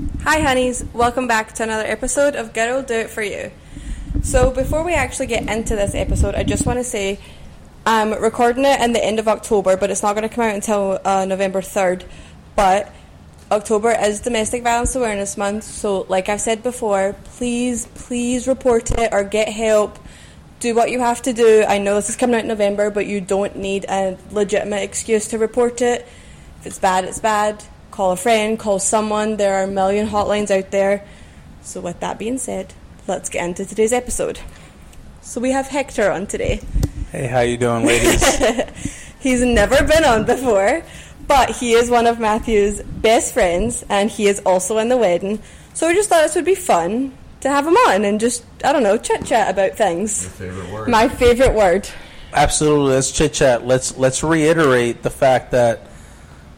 Hi, honeys. Welcome back to another episode of Girl Do It For You. So, before we actually get into this episode, I just want to say I'm recording it in the end of October, but it's not going to come out until uh, November 3rd. But October is Domestic Violence Awareness Month, so, like I've said before, please, please report it or get help. Do what you have to do. I know this is coming out in November, but you don't need a legitimate excuse to report it. If it's bad, it's bad. Call a friend, call someone. There are a million hotlines out there. So, with that being said, let's get into today's episode. So, we have Hector on today. Hey, how you doing, ladies? He's never been on before, but he is one of Matthew's best friends, and he is also in the wedding. So, we just thought this would be fun to have him on and just, I don't know, chit chat about things. favorite word. My favorite word. Absolutely. Let's chit chat. Let's let's reiterate the fact that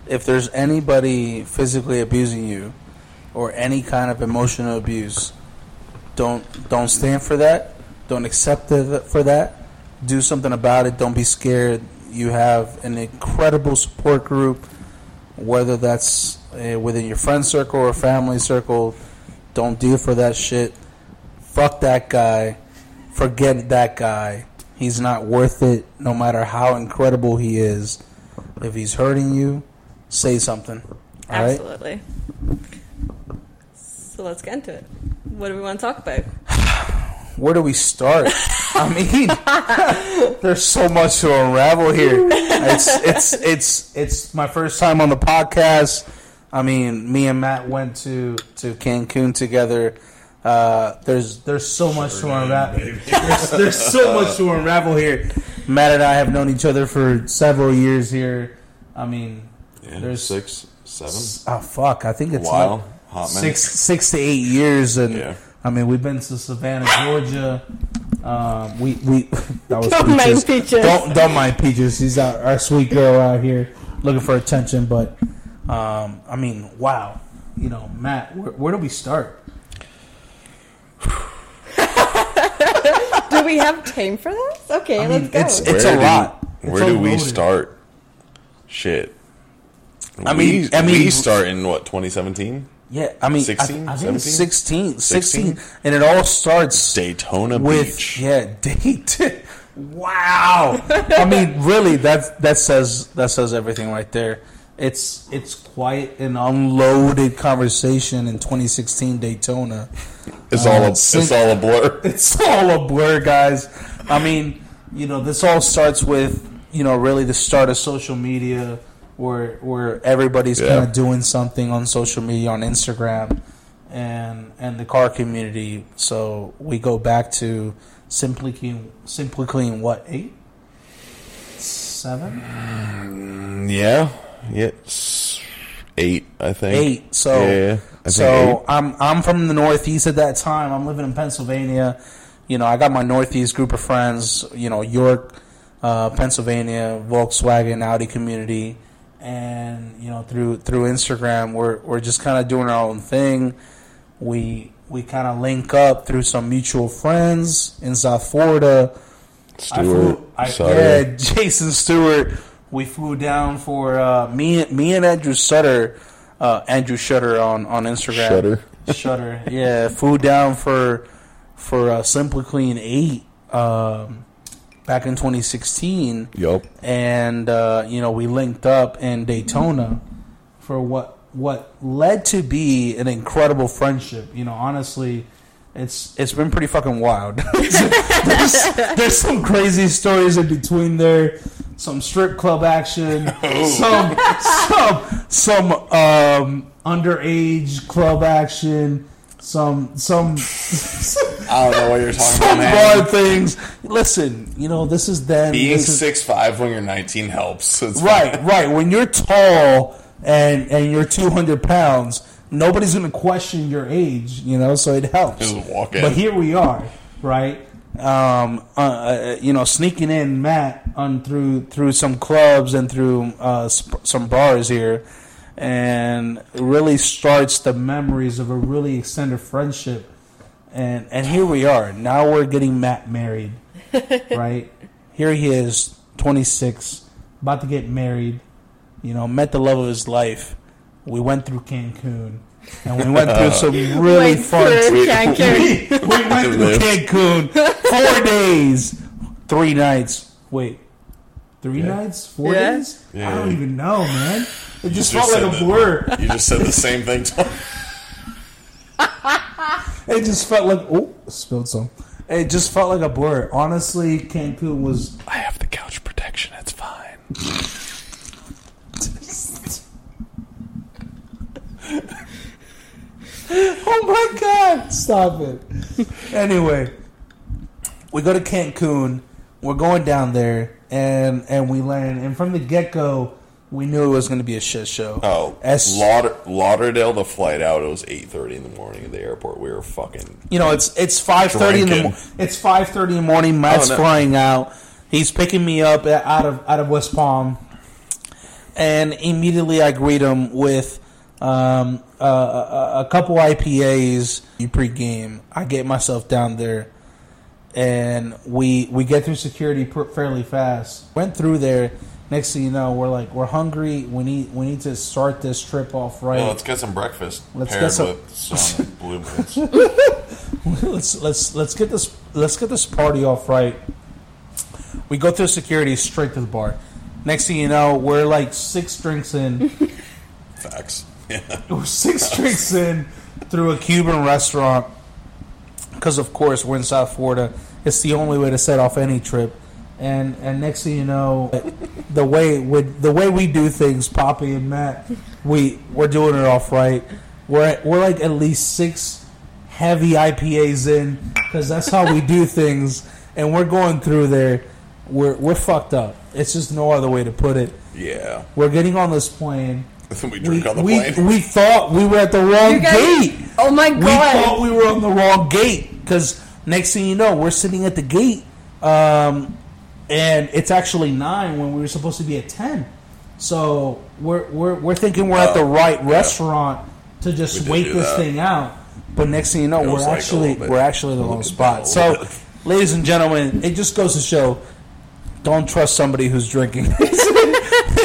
if there's anybody physically abusing you or any kind of emotional abuse, don't don't stand for that. Don't accept it for that. Do something about it. Don't be scared. You have an incredible support group, whether that's uh, within your friend circle or family circle. Don't deal for that shit. Fuck that guy. Forget that guy. He's not worth it, no matter how incredible he is. If he's hurting you, say something. All right? Absolutely. So, let's get into it. What do we want to talk about? Where do we start? I mean, there's so much to unravel here. It's it's it's it's my first time on the podcast. I mean, me and Matt went to to Cancun together. Uh, there's there's so much to unravel. There's, there's so much to unravel here. Matt and I have known each other for several years here. I mean, Yeah, There's- six, seven. oh fuck, I think A it's while. like Hot six six to eight years, and Yeah. I mean we've been to Savannah, Georgia. Um, we we that was Don't mind Peaches. Don't don't mind Peaches. She's our, our sweet girl out here looking for attention. But um, I mean, wow. You know, Matt, where, where do we start? Do we have time for this? Okay, I mean, let's go. it's- Where a do- lot. It's Where do we unloaded. start? Shit. I mean- we, I mean- we start in what 2017 Yeah, I mean, 16, I, I think it's 16, 16, and it all starts Daytona with Beach. yeah, date. wow. I mean, really, that that says that says everything right there. It's it's quite an unloaded conversation in 2016 Daytona. It's all a, Uh, it's all a blur. It's all a blur, guys. I mean, you know, this all starts with you know really the start of social media, where where everybody's Yeah. kind of doing something on social media on Instagram, and and the car community. So we go back to simply clean, simply clean. What eight, seven, yeah. Yeah. it's Eight, I think. eight. So Yeah, yeah, yeah. I think so eight. I'm I'm from the Northeast at that time. I'm living in Pennsylvania. You know, I got my Northeast group of friends. You know, York, uh, Pennsylvania, Volkswagen, Audi community, and you know through through Instagram, we're we're just kind of doing our own thing. We we kind of link up through some mutual friends in South Florida. I Stewart. flew, I, yeah, Jason Stewart. We flew down for uh, me. Me and Andrew Sutter, uh, Andrew Shutter on on Instagram. Shutter. Shutter. Yeah, flew down for for uh, Simply Clean Eight um, back in 2016, Yup. and uh, you know we linked up in Daytona for what what led to be an incredible friendship. You know, honestly, it's it's been pretty fucking wild. there's, there's some crazy stories in between there, some strip club action, some some some um, underage club action, some some I don't know what you're talking some about, man. bar things. Listen, you know this is then Being this is, six five when you're 19 helps. It's Right, fine. right. When you're tall and and you're 200 pounds, nobody's gonna question your age, you know. So it helps. Just walk in. But here we are, right? Um, uh, uh, you know, sneaking in Matt on through through some clubs and through uh, sp- some bars here, and really starts the memories of a really extended friendship. And and here we are. Now we're getting Matt married, right? Here he is, 26, about to get married. You know, met the love of his life, we went through Cancun, and we went through uh, some really Went fun. through We- Cancun. we, we went through Cancun four days, three nights. Wait, three Yeah. nights, four Yeah. days? Yeah. I don't even know, man. It just, You felt like said a that- blur. You just said the same thing. To It just felt like oh, spilled some. It just felt like a blur. Honestly, Cancun was I have the couch protection. It's fine. Oh my god! Stop it. anyway, we go to Cancun. We're going down there, and and we land. And from the get go, we knew it was going to be a shit show. Oh, As- Lauder- Lauderdale. The flight out. It was eight thirty in the morning at the airport. We were fucking. you know, it's it's five thirty in the mo- it's five thirty in the morning. Matt's Oh, no. flying out. He's picking me up at- out of out of West Palm, and immediately I greet him with um, a, a, a couple IPAs. You pregame. I get myself down there, and we we get through security pr- fairly fast. Went through there. Next thing you know, we're like we're hungry. We need we need to start this trip off right. Well, let's get some breakfast Let's paired get some- with some blue moons. let's let's let's get this let's get this party off right. We go through security straight to the bar. Next thing you know, we're like six drinks in. Facts. Yeah. we're six drinks in through a Cuban restaurant. Because of course we're in South Florida. It's the only way to set off any trip. And and next thing you know, the way with the way we do things, Poppy and Matt, we we're doing it off right. We're at, we're like at least six heavy IPAs in because that's how we do things. And we're going through there. We're we're fucked up. It's just no other way to put it. Yeah. We're getting on this plane. we We, drink on the we, plane. we thought we were at the wrong guys- gate. Oh my god! We thought we were on the wrong gate because next thing you know, we're sitting at the gate, um, and it's actually nine when we were supposed to be at ten. So we're we're, we're thinking we're at the Oh, right yeah. restaurant to just wait this that. thing out. But next thing you know, we're like actually we're actually in the wrong spot. So, ladies and gentlemen, it just goes to show: don't trust somebody who's drinking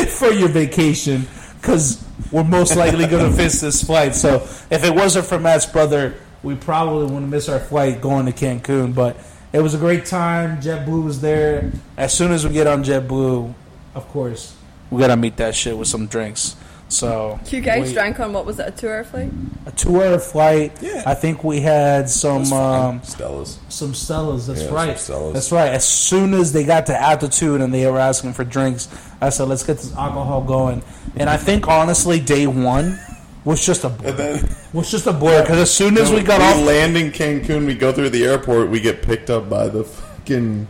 for your vacation because we're most likely going to miss this flight. So if it wasn't for Matt's brother, we probably wouldn't miss our flight going to Cancun. But it was a great time. JetBlue was there. As soon as we get on JetBlue, of course, we got to meet that shit with some drinks. So You guys we- drank on what was it, a two hour flight? a two-hour flight. Yeah. I think we had some It's um, Stella's. some Stellas. That's Yeah, some right. Stellas. That's right. As soon as they got to altitude and they were asking for drinks, I said, "Let's get this alcohol going." And I think honestly, day one was just a blur. Then was just a blur because as soon as we got off, land in Cancun, we go through the airport, we get picked up by the fucking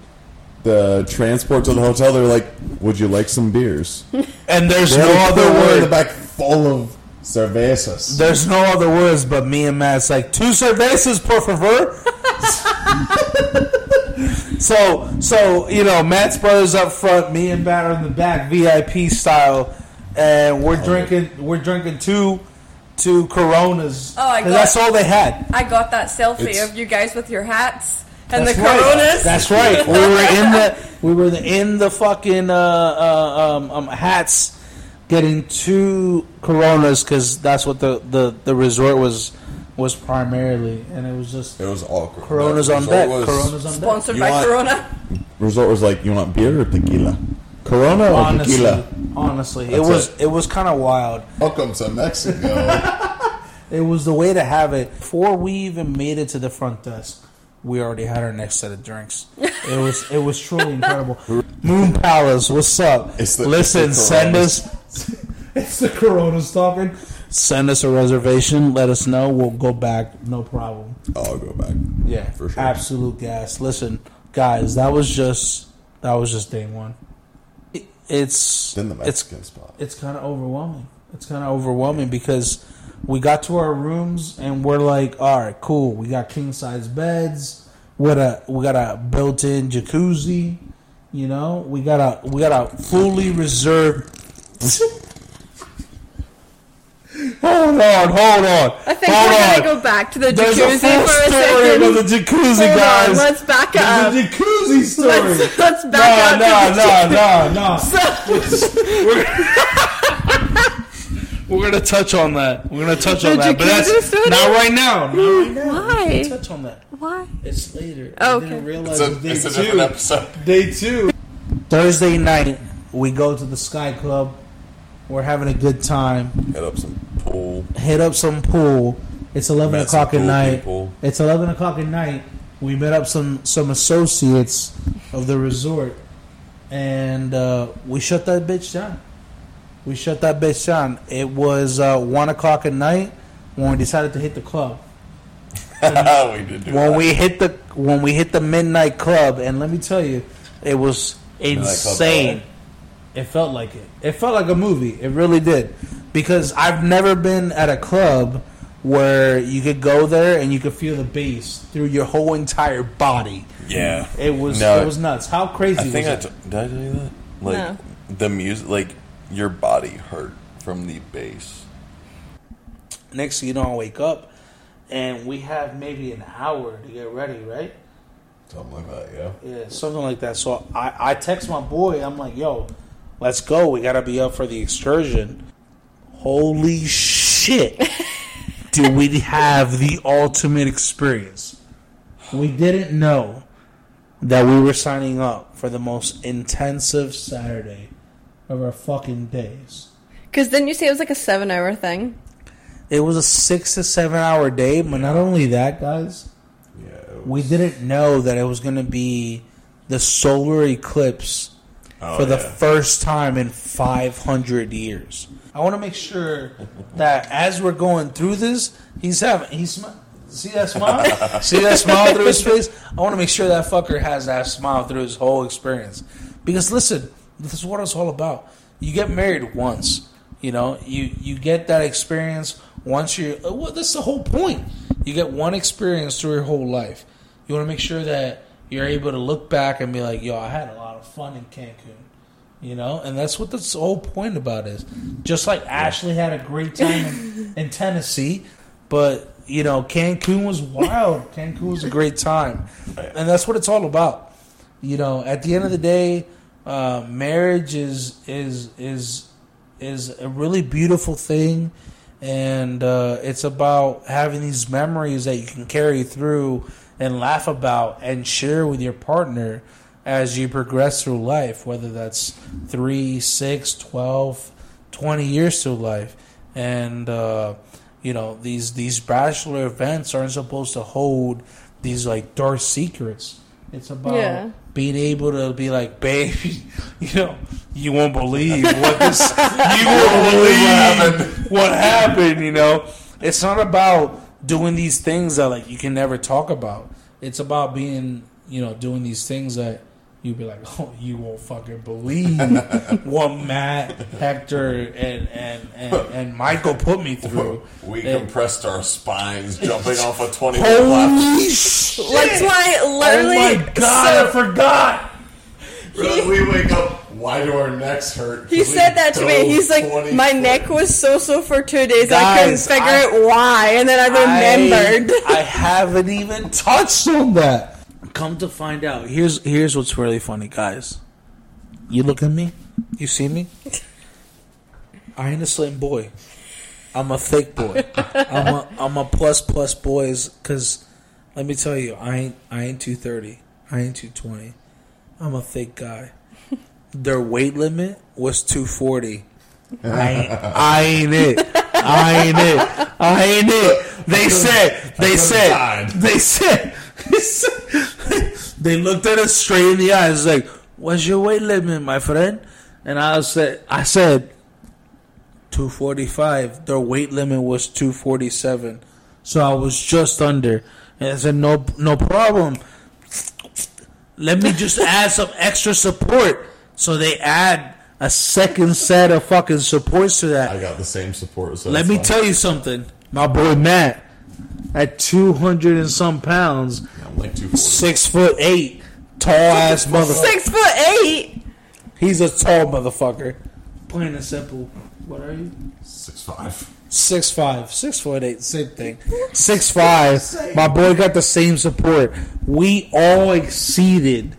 the transport to the hotel. They're like, "Would you like some beers?" and there's no other in the word. back full of cervezas. There's no other words but me and Matt's like two cervezas por favor. so so you know Matt's brothers up front, me and Matt are in the back, VIP style, and we're oh. drinking we're drinking two two Coronas. Oh, I 'Cause got- that's all they had. I got that selfie It's- of you guys with your hats and That's the right. coronas. That's right. We were in the we were in the fucking uh, uh, um, um, hats, getting two Coronas because that's what the, the, the resort was was primarily, and it was just It was all Coronas on resort deck. was- Coronas on deck. Sponsored You by want- Corona. Resort was like, "You want beer or tequila?" Corona or Honestly, tequila? Honestly, it was it. it, was kind of wild. Welcome to Mexico. It was the way to have it. Before we even made it to the front desk, we already had our next set of drinks. It was it was truly incredible. Moon Palace, what's up? It's the- Listen, it's the send us. It's the Coronas talking. Send us a reservation. Let us know. We'll go back. No problem. I'll go back. Yeah, For sure. absolute gas. Listen, guys, that was just that was just day one. It- It's Then the it's Mexican spot. it's kind of overwhelming. It's kind of overwhelming because we got to our rooms and we're like, all right, cool. We got king size beds. What a we got a built in jacuzzi. You know, we got a we got a fully reserved. hold on, hold on. I think hold we're on. gonna go back to the There's a jacuzzi full for a story second. of the jacuzzi, Hold guys. on, let's back There's up. a jacuzzi story. Let's, let's back no, up. to no, no, no, no. We're gonna touch on that. We're gonna touch on that, but that's story? not right now. Not right now. Why? We can't touch on that. Why? It's later. Oh, I okay. didn't realize It's a, day it's a two. different episode. Day two. Thursday night, we go to the Sky Club. We're having a good time. Hit up some pool. Hit up some pool. It's eleven Met o'clock at night. people. It's eleven o'clock at night. We met up some some associates of the resort, and uh, we shut that bitch down. We shut that bitch down. It was uh, one o'clock at night when we decided to hit the club. we when that. we hit the when we hit the midnight club, and let me tell you, it was insane. It felt like it. It felt like a movie. It really did, because I've never been at a club where you could go there and you could feel the bass through your whole entire body. yeah. It was No, it was nuts. How crazy I think was it? did I tell you that? Like No. the music, like your body hurt from the bass. Next thing you know, I wake up, and we have maybe an hour to get ready, right? Something like that, yeah. Yeah, something like that. So I, I text my boy. I'm like, yo, let's go. We got to be up for the excursion. Holy shit. Do we have the ultimate experience? We didn't know that we were signing up for the most intensive Saturday of our fucking days. Because didn't you say it was like a seven hour thing? It was a six to seven hour day, but not only that, guys, Yeah. it we didn't know that it was going to be the solar eclipse Oh, for the yeah. first time in 500 years. I want to make sure that as we're going through this, he's having he's see that smile, see that smile through his face. I want to make sure that fucker has that smile through his whole experience. Because listen, this is what it's all about. You get married once, you know. You you get that experience once you. Well, that's the whole point. You get one experience through your whole life. You want to make sure that you're able to look back and be like, "Yo, I had a lot of fun in Cancun." You know, and that's what this whole point about is. Just like Ashley had a great time in, in Tennessee, but you know, Cancun was wild. Cancun was a great time, and that's what it's all about. You know, at the end of the day, uh, marriage is is is is a really beautiful thing, and uh, it's about having these memories that you can carry through and laugh about and share with your partner as you progress through life, whether that's three, six, twelve, twenty years through life. And, uh, you know, these, these bachelor events aren't supposed to hold these, like, dark secrets. It's about Yeah. being able to be like, babe, you know, you won't believe what this, you won't believe what happened, you know. It's not about doing these things that like you can never talk about. It's about being, you know, doing these things that you'd be like, oh, you won't fucking believe what Matt, Hector, and and and, and Michael put me through. We Yeah. compressed our spines jumping off a 20 foot platform. Holy shit! That's why literally. oh my god, I forgot. We wake up. Why do our necks hurt? He said that to me. He's like, my neck was so so for two days. I couldn't figure I- out why, and then I remembered. I, I haven't even touched on that. Come to find out, here's here's what's really funny, guys. You look at me. You see me. I ain't a slim boy. I'm a fake boy. I'm a I'm a plus plus boys. Cause let me tell you, I ain't I ain't two thirty. I ain't two twenty. I'm a fake guy. Their weight limit was two forty. I ain't, I ain't it. I ain't it. I ain't it. They said. They said. They said. They looked at us straight in the eyes, like, "What's your weight limit, my friend?" And I said, "I said, 245. Their weight limit was 247, so I was just under." And I said, "No, no problem. Let me just add some extra support." So they add a second set of fucking supports to that. I got the same support. So Let me fine. tell you something. My boy Matt, at 200 and some pounds, I'm like 240. six foot eight, tall ass motherfucker. Six foot eight. He's a tall motherfucker. Plain and simple. What are you? Six five. Six five, six foot eight, same thing. Six five. My boy got the same support. We all exceeded.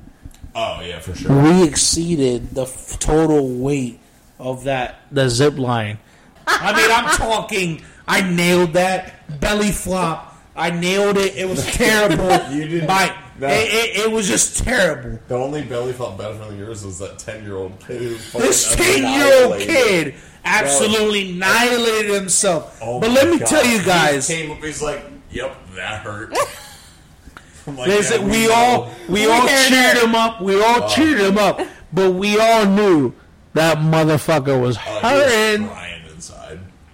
Oh yeah, for sure. We exceeded the f- total weight of that the zip line. I mean, I'm talking. I nailed that belly flop. I nailed it. It was terrible. You didn't- My, no. it, it, it was just terrible. The only belly flop better than yours was that ten year old kid who This ten year old kid absolutely annihilated himself. Oh but let me God. tell you guys, He came up, he's like, "Yep, that hurt." I'm like, listen, "Yeah, we know." all we all cheered him up. We all cheered him up, but we all knew that motherfucker was Oh, he was hurting.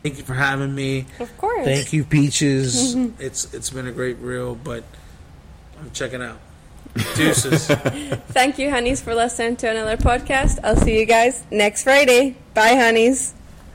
Thank you for having me. Of course. Thank you, Peaches. it's it's been a great reel, but I'm checking out. Deuces. Thank you, honeys, for listening to another podcast. I'll see you guys next Friday. Bye, honeys.